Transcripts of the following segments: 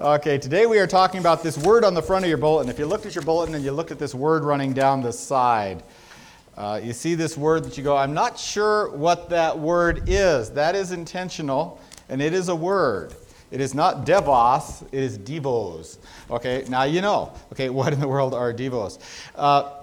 Okay, today we are talking about this word on the front of your bulletin. If you looked at your bulletin and you looked at this word running down the side, uh, you see this word that you go, I'm not sure what that word is. That is intentional, and it is a word. It is not devos, it is devos. Okay, now you know. Okay, what in the world are devos? Uh,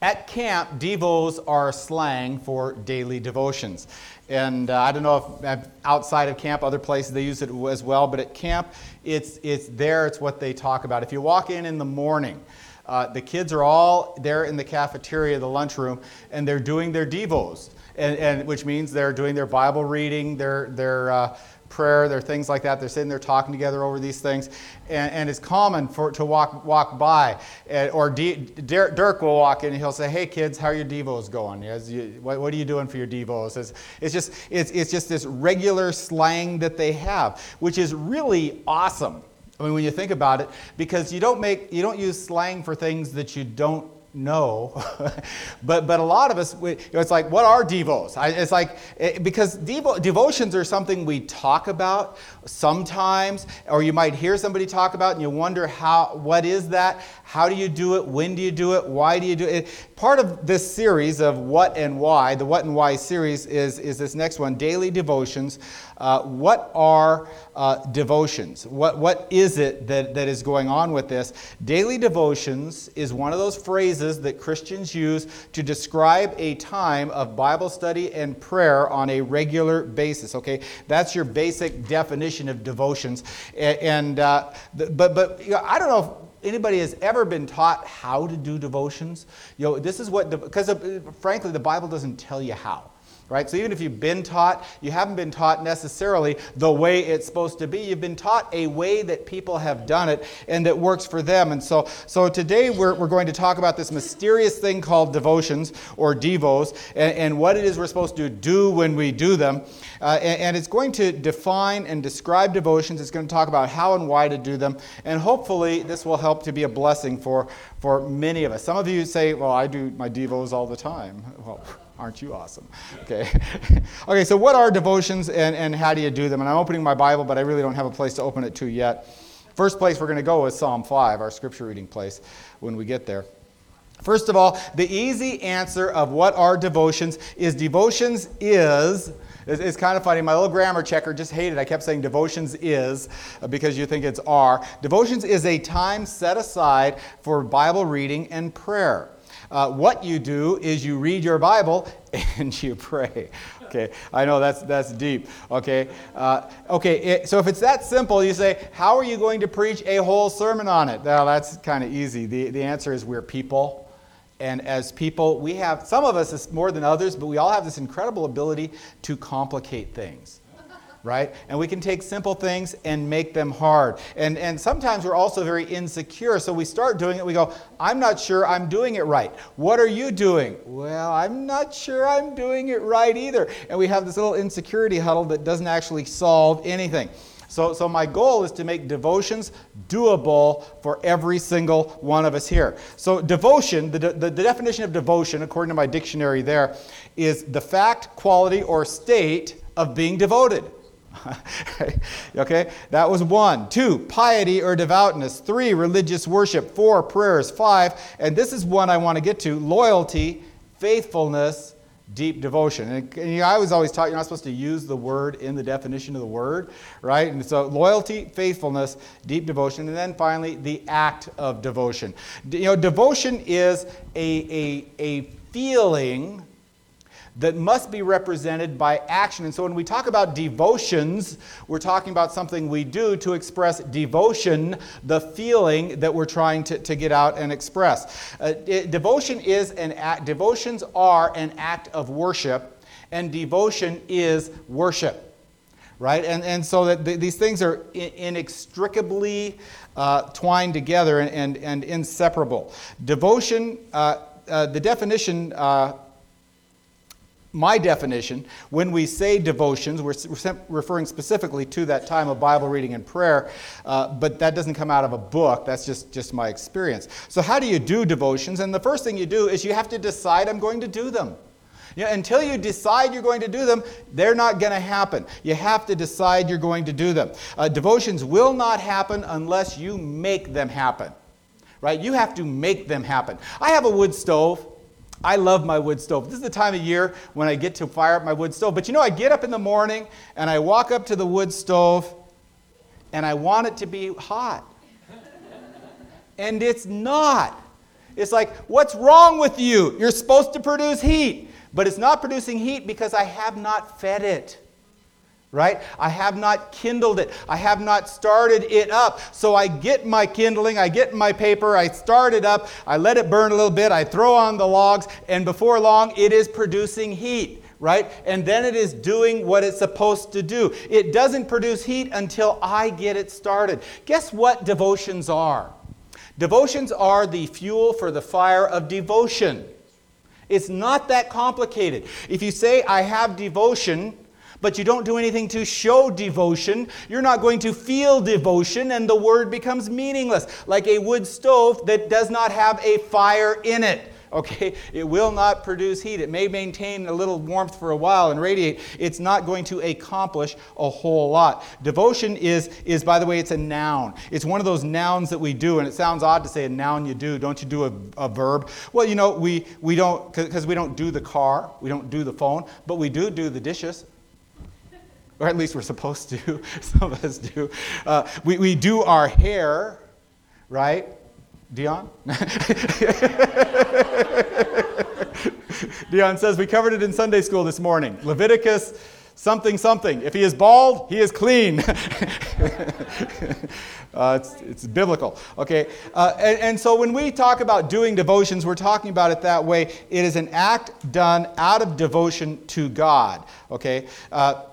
at camp, devos are slang for daily devotions. And uh, I don't know if outside of camp, other places they use it as well, but at camp, it's, it's there, it's what they talk about. If you walk in in the morning, uh, the kids are all there in the cafeteria, the lunchroom, and they're doing their devos, and, and which means they're doing their Bible reading, their, their uh, prayer, there are things like that. They're sitting there talking together over these things. And, and it's common for to walk, walk by. And, or D, Dirk will walk in and he'll say, Hey kids, how are your Devos going? You, what, what, are you doing for your Devos? It's, it's, just, it's, it's just this regular slang that they have, which is really awesome. I mean, when you think about it, because you don't make, you don't use slang for things that you don't no but but a lot of us we, it's like what are devos? I, it's like it, because devo, devotions are something we talk about sometimes or you might hear somebody talk about and you wonder how what is that? How do you do it? When do you do it? Why do you do it? Part of this series of what and why the what and why series is is this next one daily devotions uh, what are uh, devotions? What, what is it that, that is going on with this? Daily devotions is one of those phrases that Christians use to describe a time of Bible study and prayer on a regular basis. Okay, that's your basic definition of devotions. And, and uh, but but you know, I don't know if anybody has ever been taught how to do devotions you know this is what because frankly the bible doesn't tell you how right? So even if you've been taught, you haven't been taught necessarily the way it's supposed to be. You've been taught a way that people have done it and that works for them. And so, so today we're, we're going to talk about this mysterious thing called devotions or devos and, and what it is we're supposed to do when we do them. Uh, and, and it's going to define and describe devotions. It's going to talk about how and why to do them. And hopefully this will help to be a blessing for, for many of us. Some of you say, well, I do my devos all the time. Well, Aren't you awesome? Okay. okay, so what are devotions and, and how do you do them? And I'm opening my Bible, but I really don't have a place to open it to yet. First place we're going to go is Psalm 5, our scripture reading place, when we get there. First of all, the easy answer of what are devotions is devotions is. It's kind of funny. My little grammar checker just hated. I kept saying devotions is uh, because you think it's are. Devotions is a time set aside for Bible reading and prayer. Uh, what you do is you read your Bible and you pray. Okay, I know that's that's deep. Okay, uh, okay. It, so if it's that simple, you say, how are you going to preach a whole sermon on it? Well, that's kind of easy. The the answer is we're people. And as people, we have, some of us is more than others, but we all have this incredible ability to complicate things right? And we can take simple things and make them hard. And, and sometimes we're also very insecure. So we start doing it, we go, I'm not sure I'm doing it right. What are you doing? Well, I'm not sure I'm doing it right either. And we have this little insecurity huddle that doesn't actually solve anything. So, so my goal is to make devotions doable for every single one of us here. So devotion, the, the, the definition of devotion, according to my dictionary there, is the fact, quality, or state of being devoted. okay, that was one. Two, piety or devoutness. Three, religious worship. Four, prayers. Five, and this is one I want to get to loyalty, faithfulness, deep devotion. And, and you know, I was always taught you're not supposed to use the word in the definition of the word, right? And so loyalty, faithfulness, deep devotion, and then finally the act of devotion. You know, devotion is a, a, a feeling that must be represented by action. And so when we talk about devotions, we're talking about something we do to express devotion, the feeling that we're trying to, to get out and express. Uh, it, devotion is an act, devotions are an act of worship, and devotion is worship. Right? And, and so that th- these things are inextricably uh, twined together and, and, and inseparable. Devotion, uh, uh the definition uh, my definition, when we say devotions, we're referring specifically to that time of Bible reading and prayer, uh, but that doesn't come out of a book. That's just, just my experience. So, how do you do devotions? And the first thing you do is you have to decide I'm going to do them. You know, until you decide you're going to do them, they're not going to happen. You have to decide you're going to do them. Uh, devotions will not happen unless you make them happen. Right? You have to make them happen. I have a wood stove. I love my wood stove. This is the time of year when I get to fire up my wood stove. But you know, I get up in the morning and I walk up to the wood stove and I want it to be hot. and it's not. It's like, what's wrong with you? You're supposed to produce heat, but it's not producing heat because I have not fed it. Right? I have not kindled it. I have not started it up. So I get my kindling, I get my paper, I start it up, I let it burn a little bit, I throw on the logs, and before long it is producing heat right? And then it is doing what it's supposed to do. It doesn't produce heat until I get it started. Guess what devotions are? Devotions are the fuel for the fire of devotion. It's not that complicated. If you say, I have devotion, but you don't do anything to show devotion, you're not going to feel devotion, and the word becomes meaningless, like a wood stove that does not have a fire in it okay? It will not produce heat. It may maintain a little warmth for a while and radiate. It's not going to accomplish a whole lot. Devotion is, is by the way, it's a noun. It's one of those nouns that we do, and it sounds odd to say a noun you do. Don't you do a, a verb? Well, you know, we, we don't, because we don't do the car, we don't do the phone, but we do do the dishes or at least we're supposed to. Some of us do. Uh, we, we do our hair, right? Dion? Dion says, We covered it in Sunday school this morning. Leviticus something something. If he is bald, he is clean. uh, it's, it's biblical. Okay? Uh, and, and, so when we talk about doing devotions, we're talking about it that way. It is an act done out of devotion to God. Okay? Uh,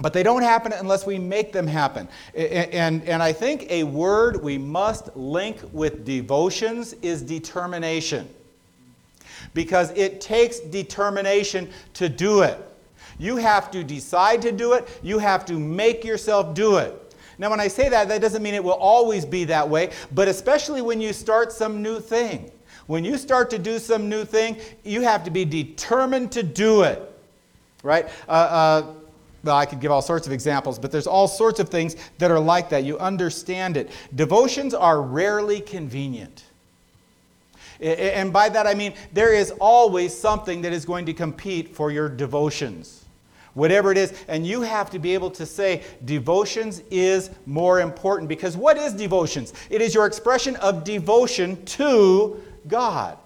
but they don't happen unless we make them happen. And, and I think a word we must link with devotions is determination. Because it takes determination to do it. You have to decide to do it, you have to make yourself do it. Now, when I say that, that doesn't mean it will always be that way, but especially when you start some new thing. When you start to do some new thing, you have to be determined to do it. Right? Uh, uh, well, I could give all sorts of examples, but there's all sorts of things that are like that. You understand it. Devotions are rarely convenient. And by that I mean there is always something that is going to compete for your devotions. Whatever it is. And you have to be able to say devotions is more important. Because what is devotions? It is your expression of devotion to God.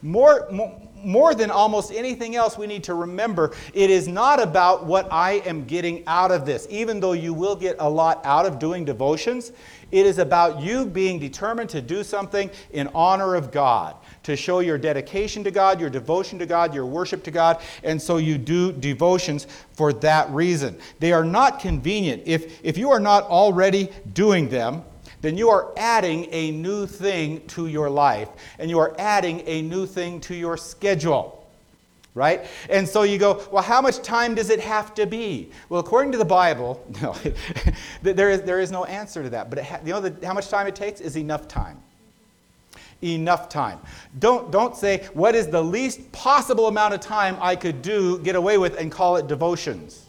More, more more than almost anything else, we need to remember it is not about what I am getting out of this. Even though you will get a lot out of doing devotions, it is about you being determined to do something in honor of God, to show your dedication to God, your devotion to God, your worship to God. And so you do devotions for that reason. They are not convenient. If, if you are not already doing them, then you are adding a new thing to your life and you are adding a new thing to your schedule. Right? And so you go, well, how much time does it have to be? Well, according to the Bible, no, there, is, there is no answer to that. But ha- you know the, how much time it takes is enough time enough time. Don't, don't say, what is the least possible amount of time I could do, get away with, and call it devotions.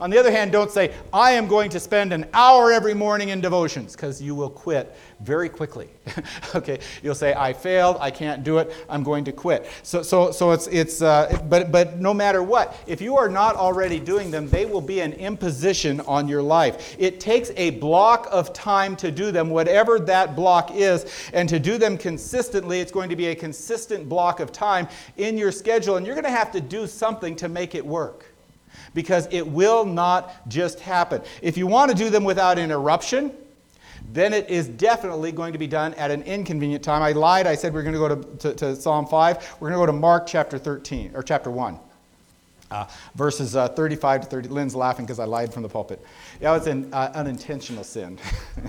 On the other hand, don't say, I am going to spend an hour every morning in devotions, because you will quit very quickly. okay, you'll say, I failed, I can't do it, I'm going to quit. So, so, so it's, it's uh, but, but no matter what, if you are not already doing them, they will be an imposition on your life. It takes a block of time to do them, whatever that block is, and to do them consistently, it's going to be a consistent block of time in your schedule, and you're going to have to do something to make it work because it will not just happen. If you want to do them without interruption, then it is definitely going to be done at an inconvenient time. I lied. I said we are going to go to, to, to Psalm 5. We're going to go to Mark chapter 13, or chapter 1. Uh, verses uh, 35 to 30. Lynn's laughing because I lied from the pulpit. That was an uh, unintentional sin.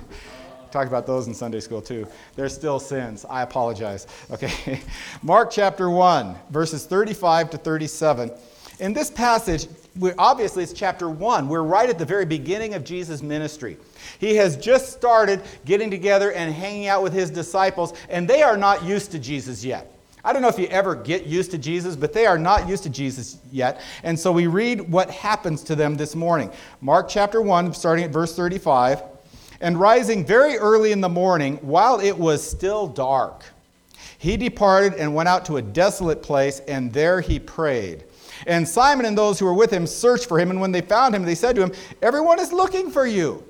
Talked about those in Sunday school too. They're still sins. I apologize. Okay. Mark chapter 1, verses 35 to 37. In this passage, obviously it's chapter 1. We're right at the very beginning of Jesus' ministry. He has just started getting together and hanging out with his disciples, and they are not used to Jesus yet. I don't know if you ever get used to Jesus, but they are not used to Jesus yet. And so we read what happens to them this morning. Mark chapter 1, starting at verse 35. And rising very early in the morning, while it was still dark, he departed and went out to a desolate place, and there he prayed. And Simon and those who were with him searched for him, and when they found him, they said to him, Everyone is looking for you.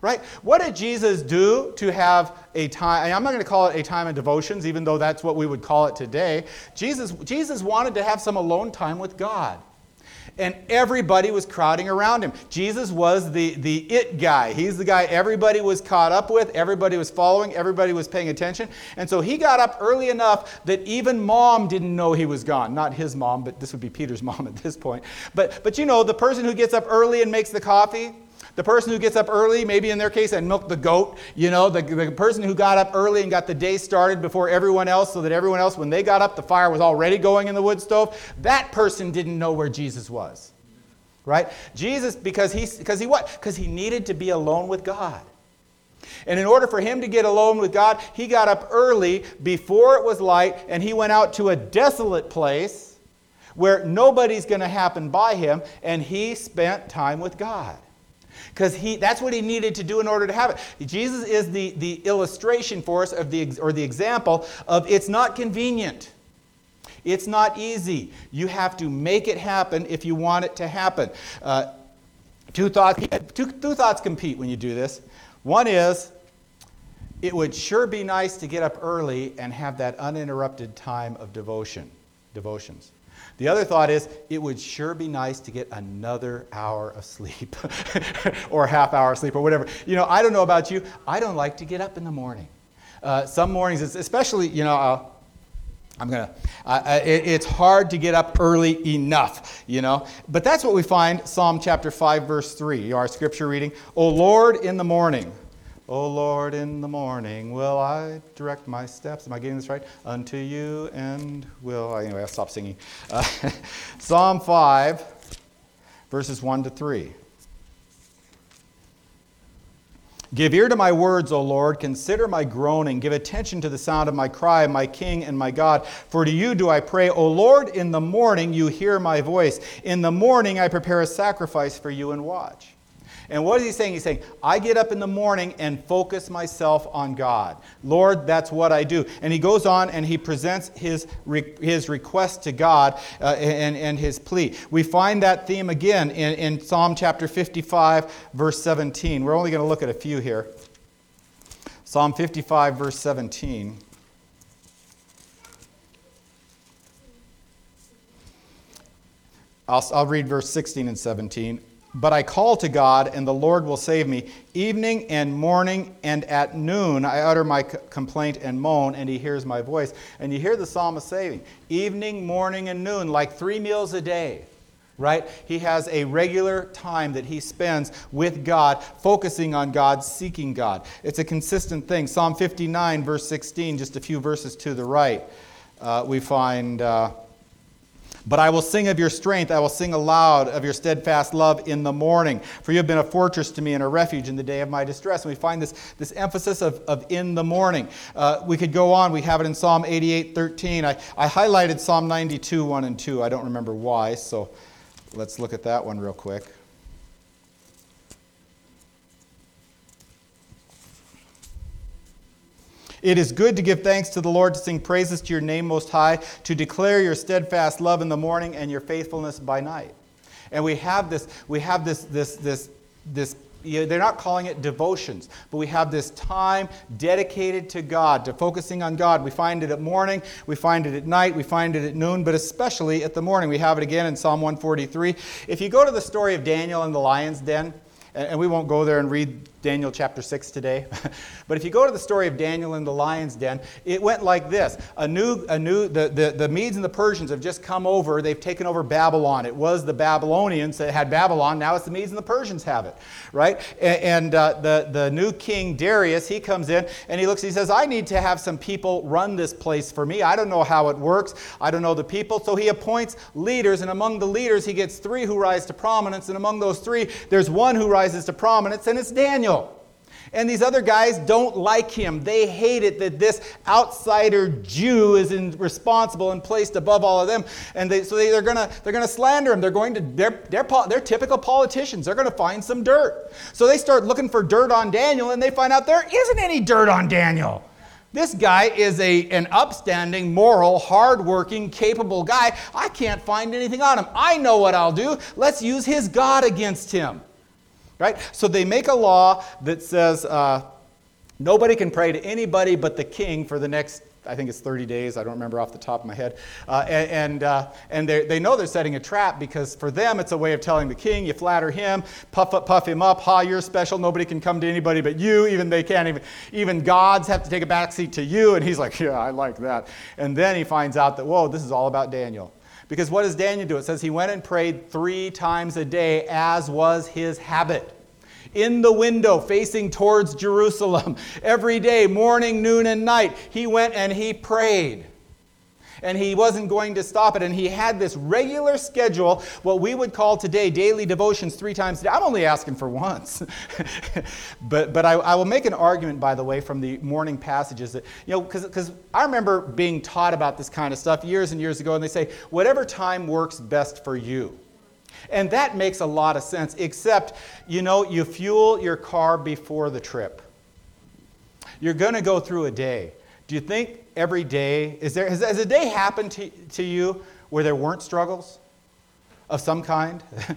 Right? What did Jesus do to have a time? I'm not going to call it a time of devotions, even though that's what we would call it today. Jesus, Jesus wanted to have some alone time with God and everybody was crowding around him. Jesus was the, the it guy. He's the guy everybody was caught up with, everybody was following, everybody was paying attention. And so he got up early enough that even mom didn't know he was gone. Not his mom, but this would be Peter's mom at this point. But, but you know, the person who gets up early and makes the coffee, the person who gets up early, maybe in their case, and milked the goat, you know, the, the person who got up early and got the day started before everyone else, so that everyone else, when they got up, the fire was already going in the wood stove, that person didn't know where Jesus was. Right? Jesus, because he, because he what? Because he needed to be alone with God. And in order for him to get alone with God, he got up early before it was light and he went out to a desolate place where nobody's going to happen by him and he spent time with God because he that's what he needed to do in order to have it. Jesus is the, the illustration for us of the or the example of it's not convenient. It's not easy. You have to make it happen if you want it to happen. Uh, two thoughts two, two thoughts compete when you do this. One is it would sure be nice to get up early and have that uninterrupted time of devotion devotions the other thought is it would sure be nice to get another hour of sleep or half hour of sleep or whatever. You know, I don't know about you. I don't like to get up in the morning. Uh, some mornings, especially, you know, uh, I'm gonna. Uh, it, it's hard to get up early enough, you know. But that's what we find Psalm chapter five, verse three. Our scripture reading: "O Lord, in the morning, O Lord, in the morning will I direct my steps. Am I getting this right? Unto you and will. Anyway, I'll stop singing. Uh, Psalm 5, verses 1 to 3. Give ear to my words, O Lord. Consider my groaning. Give attention to the sound of my cry, my King and my God. For to you do I pray, O Lord, in the morning you hear my voice. In the morning I prepare a sacrifice for you and watch. And what is he saying? He's saying, I get up in the morning and focus myself on God. Lord, that's what I do. And he goes on and he presents his, re- his request to God uh, and, and his plea. We find that theme again in, in Psalm chapter 55, verse 17. We're only going to look at a few here. Psalm 55, verse 17. I'll, I'll read verse 16 and 17. But I call to God, and the Lord will save me. Evening and morning and at noon I utter my complaint and moan, and he hears my voice. And you hear the psalmist saying, evening, morning, and noon, like three meals a day, right? He has a regular time that he spends with God, focusing on God, seeking God. It's a consistent thing. Psalm 59, verse 16, just a few verses to the right, uh, we find. Uh, but I will sing of your strength. I will sing aloud of your steadfast love in the morning. For you have been a fortress to me and a refuge in the day of my distress. And we find this, this emphasis of, of in the morning. Uh, we could go on. We have it in Psalm 88 13. I, I highlighted Psalm 92 1 and 2. I don't remember why, so let's look at that one real quick. It is good to give thanks to the Lord, to sing praises to your name most high, to declare your steadfast love in the morning and your faithfulness by night. And we have this, we have this, this, this, this they're not calling it devotions, but we have this time dedicated to God, to focusing on God. We find it at morning, we find it at night, we find it at noon, but especially at the morning. We have it again in Psalm 143. If you go to the story of Daniel in the lion's den, and we won't go there and read Daniel chapter 6 today. but if you go to the story of Daniel in the lion's den, it went like this. A new, a new, the, the, the Medes and the Persians have just come over. They've taken over Babylon. It was the Babylonians that had Babylon. Now it's the Medes and the Persians have it, right? And, and uh, the, the new king, Darius, he comes in and he looks, he says, I need to have some people run this place for me. I don't know how it works. I don't know the people. So he appoints leaders, and among the leaders, he gets three who rise to prominence. And among those three, there's one who rises to prominence, and it's Daniel. And these other guys don't like him. They hate it that this outsider Jew is in, responsible and placed above all of them. And they, so they, are going to they're gonna slander him. They're going to, they're, they're, they're typical politicians. They're going to find some dirt. So they start looking for dirt on Daniel and they find out there isn't any dirt on Daniel. This guy is a, an upstanding, moral, hardworking, capable guy. I can't find anything on him. I know what I'll do. Let's use his God against him. Right? So they make a law that says uh, nobody can pray to anybody but the king for the next I think it's 30 days. I don't remember off the top of my head. Uh, and uh, and they know they're setting a trap because for them it's a way of telling the king, you flatter him, puff up, puff him up. Ha, you're special. Nobody can come to anybody but you. Even they can't even. Even gods have to take a backseat to you. And he's like, yeah, I like that. And then he finds out that whoa, this is all about Daniel. Because what does Daniel do? It says he went and prayed three times a day, as was his habit in the window facing towards Jerusalem. Every day, morning, noon, and night, he went and he prayed. And he wasn't going to stop it. And he had this regular schedule, what we would call today daily devotions three times a day. I'm only asking for once. but but I, I, will make an argument, by the way, from the morning passages that, you know, because I remember being taught about this kind of stuff years and years ago, and they say, whatever time works best for you. And that makes a lot of sense, except, you know, you fuel your car before the trip. You're going to go through a day. Do you think every day, is there, has, has a day happened to, to you where there weren't struggles of some kind?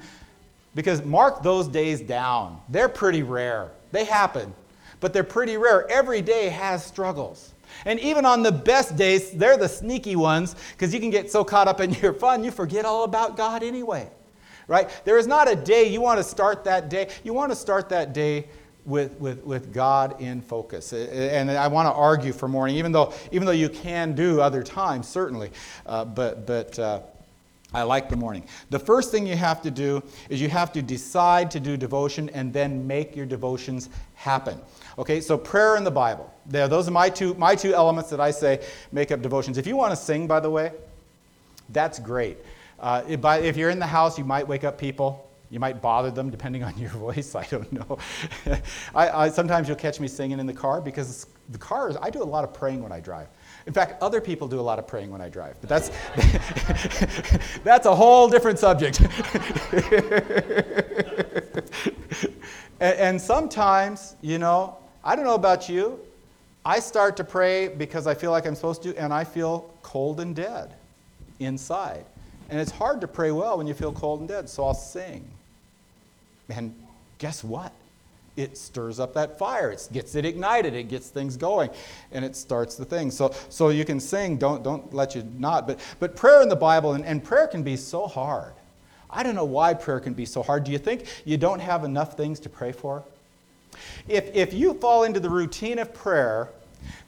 because mark those days down. They're pretty rare. They happen, but they're pretty rare. Every day has struggles. And even on the best days, they're the sneaky ones because you can get so caught up in your fun, you forget all about God anyway right? There is not a day you want to start that day. You want to start that day with, with, with God in focus. And I want to argue for morning, even though, even though you can do other times, certainly. Uh, but but uh, I like the morning. The first thing you have to do is you have to decide to do devotion and then make your devotions happen. Okay, so prayer in the Bible. There, those are my two, my two elements that I say make up devotions. If you want to sing, by the way, that's great. Uh, if you're in the house, you might wake up people. You might bother them depending on your voice. I don't know. I, I, sometimes you'll catch me singing in the car because the car I do a lot of praying when I drive. In fact, other people do a lot of praying when I drive, but that's, that's a whole different subject. and, and sometimes, you know, I don't know about you, I start to pray because I feel like I'm supposed to, and I feel cold and dead inside. And it's hard to pray well when you feel cold and dead, so I'll sing. And guess what? It stirs up that fire. It gets it ignited. It gets things going, and it starts the thing. So, so you can sing. Don't, don't let you not. But, but prayer in the Bible, and, and prayer can be so hard. I don't know why prayer can be so hard. Do you think you don't have enough things to pray for? If, if you fall into the routine of prayer,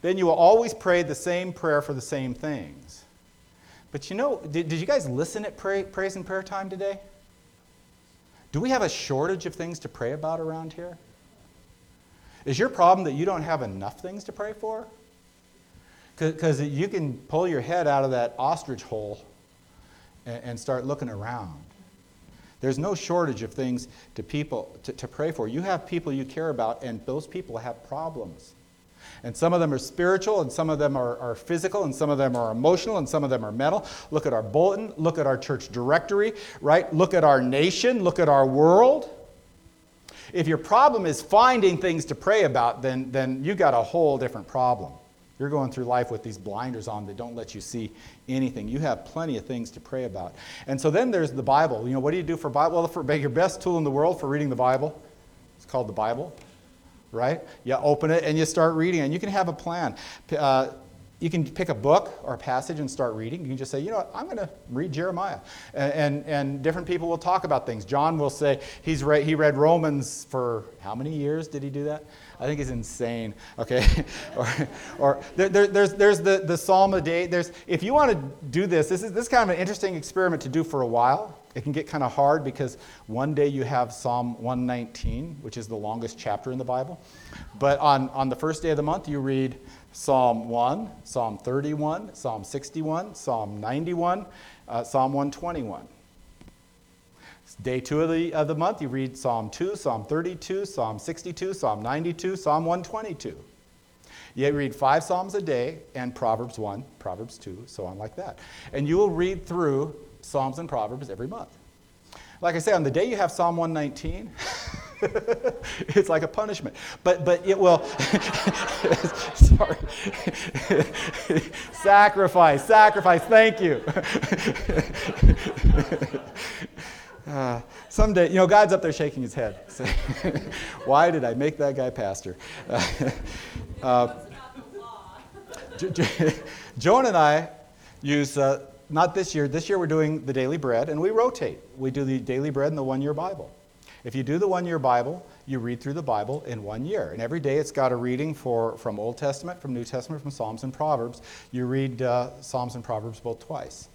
then you will always pray the same prayer for the same things. But you know, did, did you guys listen at pray, praise and prayer time today? Do we have a shortage of things to pray about around here? Is your problem that you don't have enough things to pray for? Because you can pull your head out of that ostrich hole and, and, start looking around. There's no shortage of things to people to, to pray for. You have people you care about, and those people have problems. And some of them are spiritual, and some of them are, are physical, and some of them are emotional, and some of them are mental. Look at our bulletin, look at our church directory, right? Look at our nation, look at our world. If your problem is finding things to pray about, then, then you got a whole different problem. You're going through life with these blinders on that don't let you see anything. You have plenty of things to pray about. And so then there's the Bible. You know, what do you do for Bible? Well, for your best tool in the world for reading the Bible, it's called the Bible right? You open it and you start reading, and you can have a plan. Uh, you can pick a book or a passage and start reading. You can just say, you know what, I'm going to read Jeremiah. And, and, and, different people will talk about things. John will say he's read, he read Romans for how many years did he do that? I think he's insane. Okay, or, or there, there, there's, there's the, the Psalm a day. There's, if you want to do this, this is, this is kind of an interesting experiment to do for a while. It can get kind of hard because one day you have Psalm 119, which is the longest chapter in the Bible. But on, on the first day of the month, you read Psalm 1, Psalm 31, Psalm 61, Psalm 91, uh, Psalm 121. Day two of the, of the month, you read Psalm 2, Psalm 32, Psalm 62, Psalm 92, Psalm 122. You read five Psalms a day and Proverbs 1, Proverbs 2, so on like that. And you will read through Psalms and Proverbs every month. Like I say, on the day you have Psalm 119, it's like a punishment. But, but it will, sorry. sacrifice, sacrifice, thank you. Uh, someday, you know, God's up there shaking his head. Why did I make that guy pastor? Uh, Joan and I use, uh, not this year, this year we're doing the daily bread, and we rotate. We do the daily bread and the one year Bible. If you do the one year Bible, you read through the Bible in one year. And every day it's got a reading for, from Old Testament, from New Testament, from Psalms and Proverbs. You read uh, Psalms and Proverbs both twice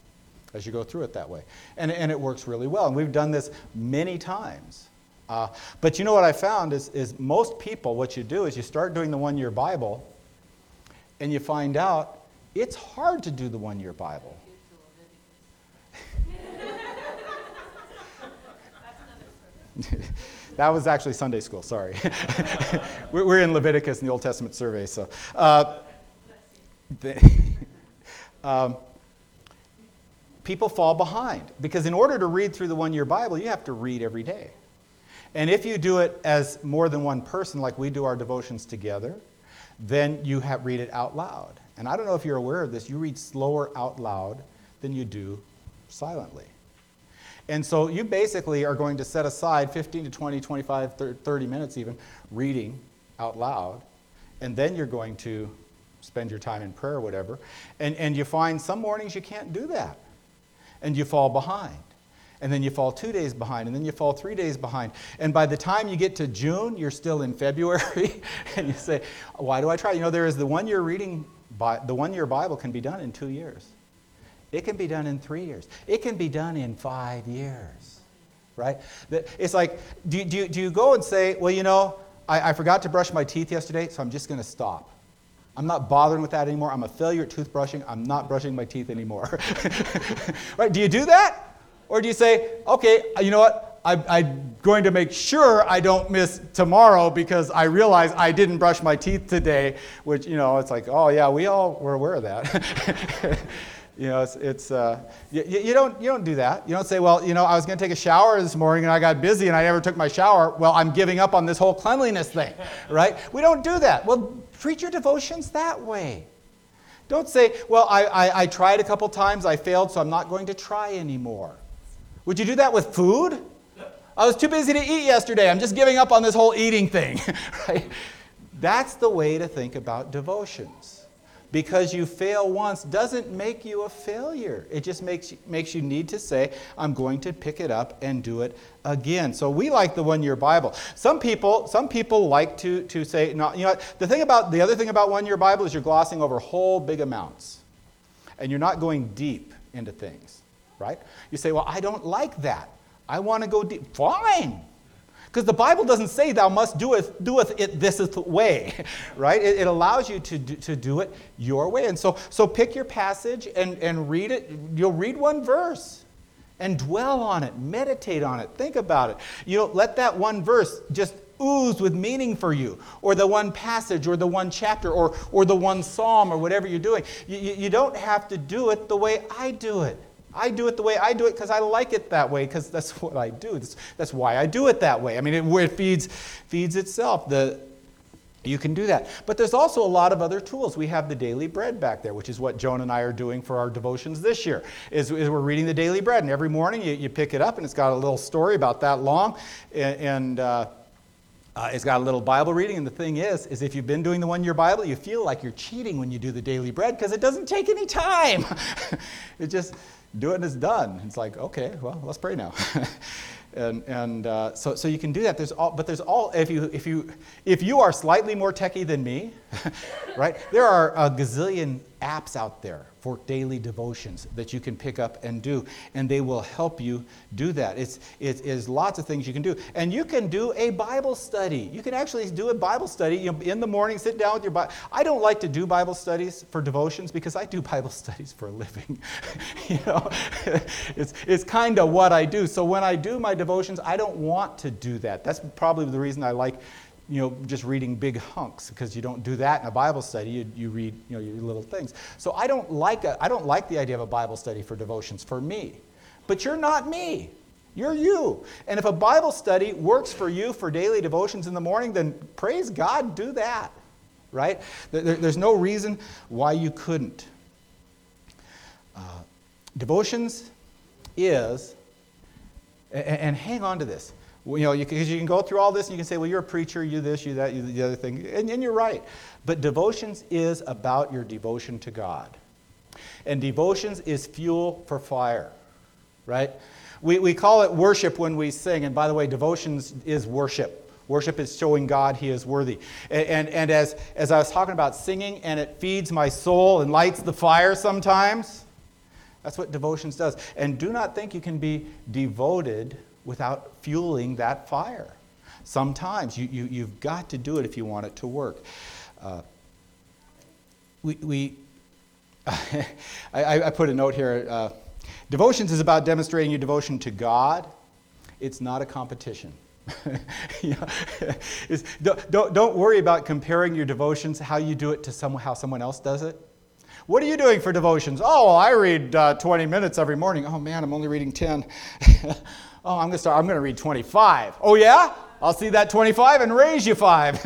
as you go through it that way. And, and it works really well. And we've done this many times. Uh, but you know what I found is, is most people, what you do is you start doing the one year Bible and you find out it's hard to do the one year Bible. that was actually Sunday school, sorry. we're in Leviticus in the Old Testament survey, so. Uh, um, people fall behind because in order to read through the one year Bible, you have to read every day. And if you do it as more than one person, like we do our devotions together, then you have, read it out loud. And I don't know if you're aware of this, you read slower out loud than you do silently. And so you basically are going to set aside 15 to 20, 25, 30 minutes even reading out loud. And then you're going to spend your time in prayer or whatever. And, and you find some mornings you can't do that and you fall behind. And then you fall two days behind, and then you fall three days behind. And by the time you get to June, you're still in February, and you say, Why do I try? You know, there is the one year reading, the one year Bible can be done in two years. It can be done in three years. It can be done in five years, right? It's like, do, do, do you go and say, Well, you know, I, I forgot to brush my teeth yesterday, so I'm just going to stop. I'm not bothering with that anymore. I'm a failure at toothbrushing. I'm not brushing my teeth anymore. right? Do you do that? Or do you say, okay, you know what? I, am going to make sure I don't miss tomorrow because I realize I didn't brush my teeth today, which, you know, it's like, oh, yeah, we all were aware of that. you know, it's, it's uh, you, you, don't, you don't do that. You don't say, well, you know, I was going to take a shower this morning and I got busy and I never took my shower. Well, I'm giving up on this whole cleanliness thing, right? We don't do that. Well, treat your devotions that way. Don't say, well, I, I, I tried a couple times, I failed, so I'm not going to try anymore. Would you do that with food? I was too busy to eat yesterday. I'm just giving up on this whole eating thing. right? That's the way to think about devotions because you fail once doesn't make you a failure. It just makes you, makes you need to say, I'm going to pick it up and do it again. So we like the one year Bible. Some people, some people like to, to say, no, you know, the thing about the other thing about one year Bible is you're glossing over whole big amounts. And you're not going deep into things, right? You say, well, I don't like that. I want to go deep. Fine. Because the Bible doesn't say thou must doeth, doeth it this way, right? It, it, allows you to do, to do it your way. And so, so pick your passage and, and read it. You'll read one verse and dwell on it, meditate on it, think about it. You know, let that one verse just ooze with meaning for you, or the one passage, or the one chapter, or, or the one psalm, or whatever you're doing. You, you, you don't have to do it the way I do it. I do it the way I do it because I like it that way because that's what I do. That's, that's why I do it that way. I mean, it, it feeds, feeds itself. The, you can do that. But there's also a lot of other tools. We have the daily bread back there, which is what Joan and I are doing for our devotions this year, is, is we're reading the daily bread. And every morning you, you, pick it up and it's got a little story about that long. And, and uh, uh, it's got a little Bible reading, and the thing is, is if you've been doing the one-year Bible, you feel like you're cheating when you do the daily bread because it doesn't take any time. it just do it and it's done. It's like, okay, well, let's pray now. and and uh, so, so you can do that. There's all, but there's all, if you, if, you, if you are slightly more techie than me, right, there are a gazillion apps out there for daily devotions that you can pick up and do, and they will help you do that. It's, it is lots of things you can do. And you can do a Bible study. You can actually do a Bible study you know, in the morning, sit down with your Bible. I don't like to do Bible studies for devotions because I do Bible studies for a living. you know, it's, it's kind of what I do. So when I do my devotions, I don't want to do that. That's probably the reason I like you know, just reading big hunks because you don't do that in a Bible study. You, you read, you know, your little things. So I don't like a, I don't like the idea of a Bible study for devotions for me. But you're not me. You're you. And if a Bible study works for you for daily devotions in the morning, then praise God, do that. Right? There, there's no reason why you couldn't. Uh, devotions is, and, and hang on to this you know, because you, you, can go through all this and you can say, well, you're a preacher, you this, you that, you the other thing. And, and you're right. But devotions is about your devotion to God. And devotions is fuel for fire, right? We, we call it worship when we sing. And by the way, devotions is worship. Worship is showing God He is worthy. And, and, and, as, as I was talking about singing, and it feeds my soul and lights the fire sometimes, that's what devotions does. And do not think you can be devoted without fueling that fire. Sometimes you, you, you've got to do it if you want it to work. Uh, we, we I, I, put a note here. Uh, devotions is about demonstrating your devotion to God. It's not a competition. don't, don't, don't worry about comparing your devotions, how you do it to some, how someone else does it. What are you doing for devotions? Oh, I read uh, 20 minutes every morning. Oh man, I'm only reading 10. Oh, I'm going to start. I'm going to read 25. Oh, yeah? I'll see that 25 and raise you five.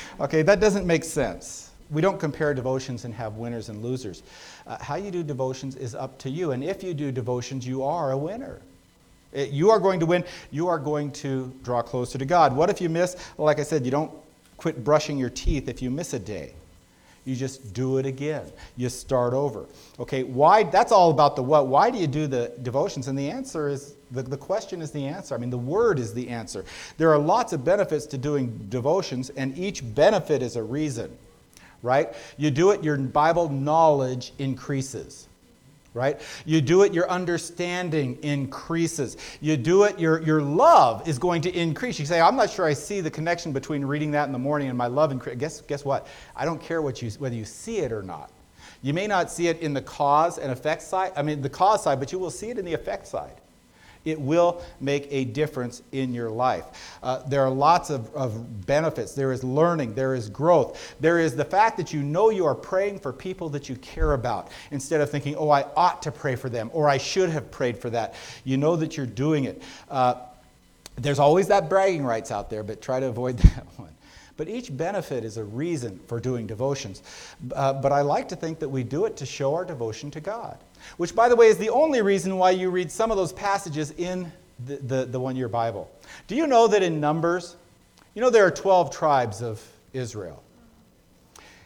okay, that doesn't make sense. We don't compare devotions and have winners and losers. Uh, how you do devotions is up to you. And if you do devotions, you are a winner. It, you are going to win. You are going to draw closer to God. What if you miss? Well, like I said, you don't quit brushing your teeth if you miss a day. You just do it again. You start over. Okay, why? That's all about the what. Why do you do the devotions? And the answer is the, the question is the answer. I mean, the word is the answer. There are lots of benefits to doing devotions, and each benefit is a reason, right? You do it, your Bible knowledge increases right? You do it, your understanding increases. You do it, your, your love is going to increase. You say, I'm not sure I see the connection between reading that in the morning and my love And Guess, guess what? I don't care what you, whether you see it or not. You may not see it in the cause and effect side, I mean, the cause side, but you will see it in the effect side it will make a difference in your life. Uh, there are lots of, of benefits. There is learning, there is growth, there is the fact that you know you are praying for people that you care about instead of thinking, oh, I ought to pray for them or I should have prayed for that. You know that you're doing it. Uh, there's always that bragging rights out there, but try to avoid that one. But each benefit is a reason for doing devotions. Uh, but I like to think that we do it to show our devotion to God which, by the way, is the only reason why you read some of those passages in the, the, the one year Bible. Do you know that in Numbers, you know there are 12 tribes of Israel?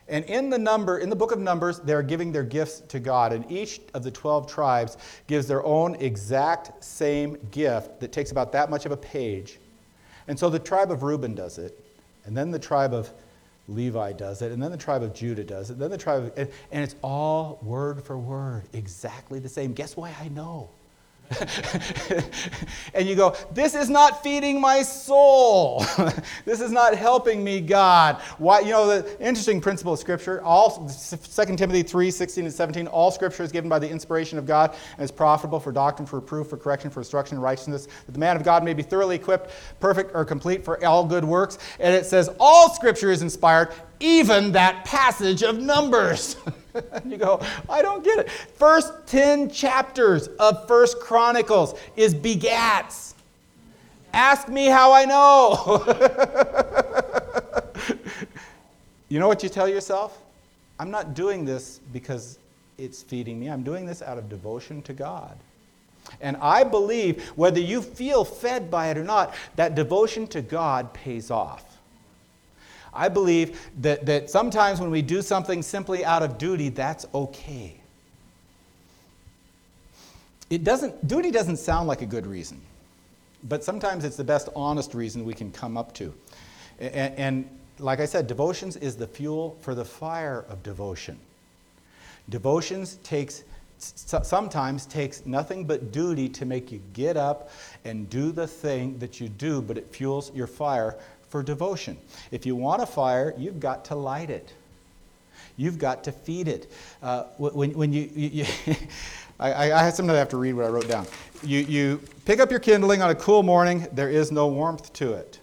And in the number, in the book of Numbers, they're giving their gifts to God, and each of the 12 tribes gives their own exact same gift that takes about that much of a page. And so the tribe of Reuben does it, and then the tribe of Levi does it, and then the tribe of Judah does it, then the tribe of, and, and it's all word for word, exactly the same. Guess why I know? and you go, This is not feeding my soul. this is not helping me, God. Why, you know, the interesting principle of Scripture, all 2 Timothy 3 16 and 17, all Scripture is given by the inspiration of God and is profitable for doctrine, for reproof, for correction, for instruction in righteousness, that the man of God may be thoroughly equipped, perfect, or complete for all good works. And it says, All Scripture is inspired, even that passage of Numbers. you go, I don't get it. First 10 chapters of First Chronicles is begats. Ask me how I know. you know what you tell yourself? I'm not doing this because it's feeding me. I'm doing this out of devotion to God. And I believe, whether you feel fed by it or not, that devotion to God pays off. I believe that, that sometimes when we do something simply out of duty, that's okay. It doesn't, duty doesn't sound like a good reason, but sometimes it's the best honest reason we can come up to. And, and like I said, devotions is the fuel for the fire of devotion. Devotions takes sometimes takes nothing but duty to make you get up and do the thing that you do, but it fuels your fire for devotion. If you want a fire, you've got to light it. You've got to feed it. Uh, when, when you, you, you I, I I have to read what I wrote down. You, you pick up your kindling on a cool morning, there is no warmth to it.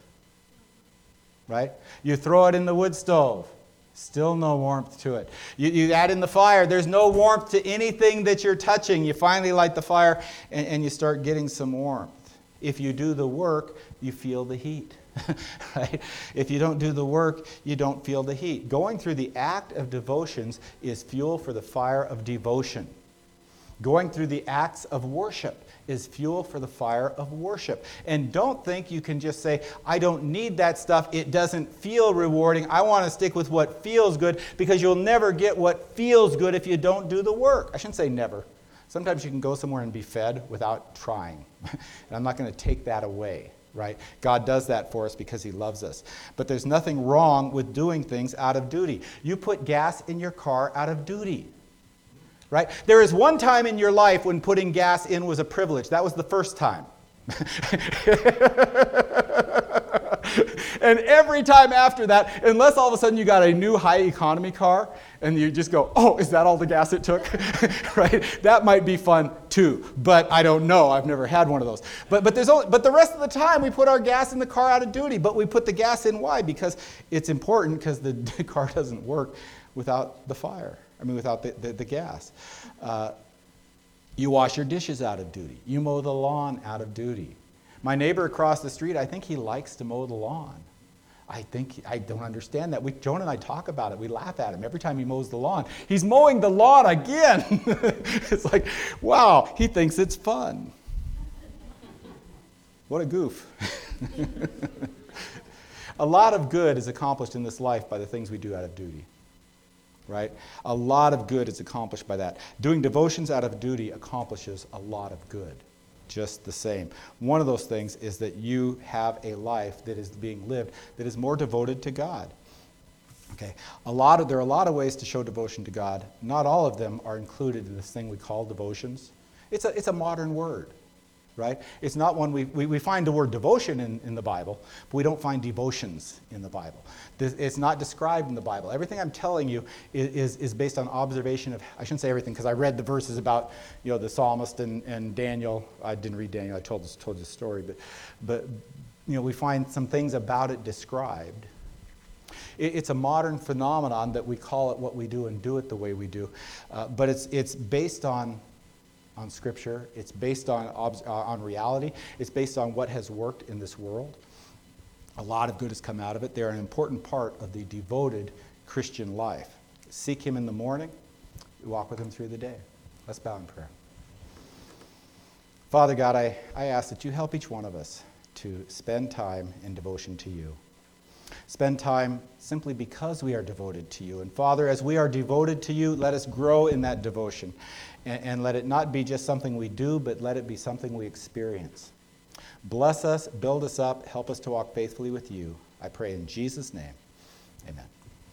Right? You throw it in the wood stove. Still no warmth to it. You, you add in the fire, there's no warmth to anything that you're touching. You finally light the fire and, and you start getting some warmth. If you do the work, you feel the heat. right? If you don't do the work, you don't feel the heat. Going through the act of devotions is fuel for the fire of devotion. Going through the acts of worship is fuel for the fire of worship. And don't think you can just say, I don't need that stuff. It doesn't feel rewarding. I want to stick with what feels good because you'll never get what feels good if you don't do the work. I shouldn't say never. Sometimes you can go somewhere and be fed without trying. and I'm not going to take that away, right? God does that for us because He loves us. But there's nothing wrong with doing things out of duty. You put gas in your car out of duty right? There is one time in your life when putting gas in was a privilege. That was the first time. and every time after that, unless all of a sudden you got a new high economy car and you just go, oh, is that all the gas it took? right? That might be fun too, but I don't know. I've never had one of those. But, but, there's only, but the rest of the time, we put our gas in the car out of duty, but we put the gas in. Why? Because it's important because the car doesn't work without the fire. I mean, without the, the, the gas. Uh, you wash your dishes out of duty. You mow the lawn out of duty. My neighbor across the street, I think he likes to mow the lawn. I think I don't understand that. We, Joan and I talk about it. We laugh at him every time he mows the lawn. He's mowing the lawn again. it's like, wow, he thinks it's fun. What a goof. a lot of good is accomplished in this life by the things we do out of duty right? A lot of good is accomplished by that. Doing devotions out of duty accomplishes a lot of good, just the same. One of those things is that you have a life that is being lived that is more devoted to God. Okay, a lot of, there are a lot of ways to show devotion to God. Not all of them are included in this thing we call devotions. It's a, it's a modern word right? It's not one we, we, we find the word devotion in, in the Bible, but we don't find devotions in the Bible. This, it's not described in the Bible. Everything I'm telling you is, is, is based on observation of, I shouldn't say everything because I read the verses about, you know, the psalmist and, and Daniel. I didn't read Daniel, I told this, told story, but, but, you know, we find some things about it described. It, it's a modern phenomenon that we call it what we do and do it the way we do, uh, but it's, it's based on on Scripture. It's based on, uh, on reality. It's based on what has worked in this world. A lot of good has come out of it. They're an important part of the devoted Christian life. Seek Him in the morning, walk with Him through the day. Let's bow in prayer. Father God, I, I ask that you help each one of us to spend time in devotion to you. Spend time simply because we are devoted to you. And Father, as we are devoted to you, let us grow in that devotion and, and let it not be just something we do, but let it be something we experience. Bless us, build us up, help us to walk faithfully with you. I pray in Jesus' name. Amen.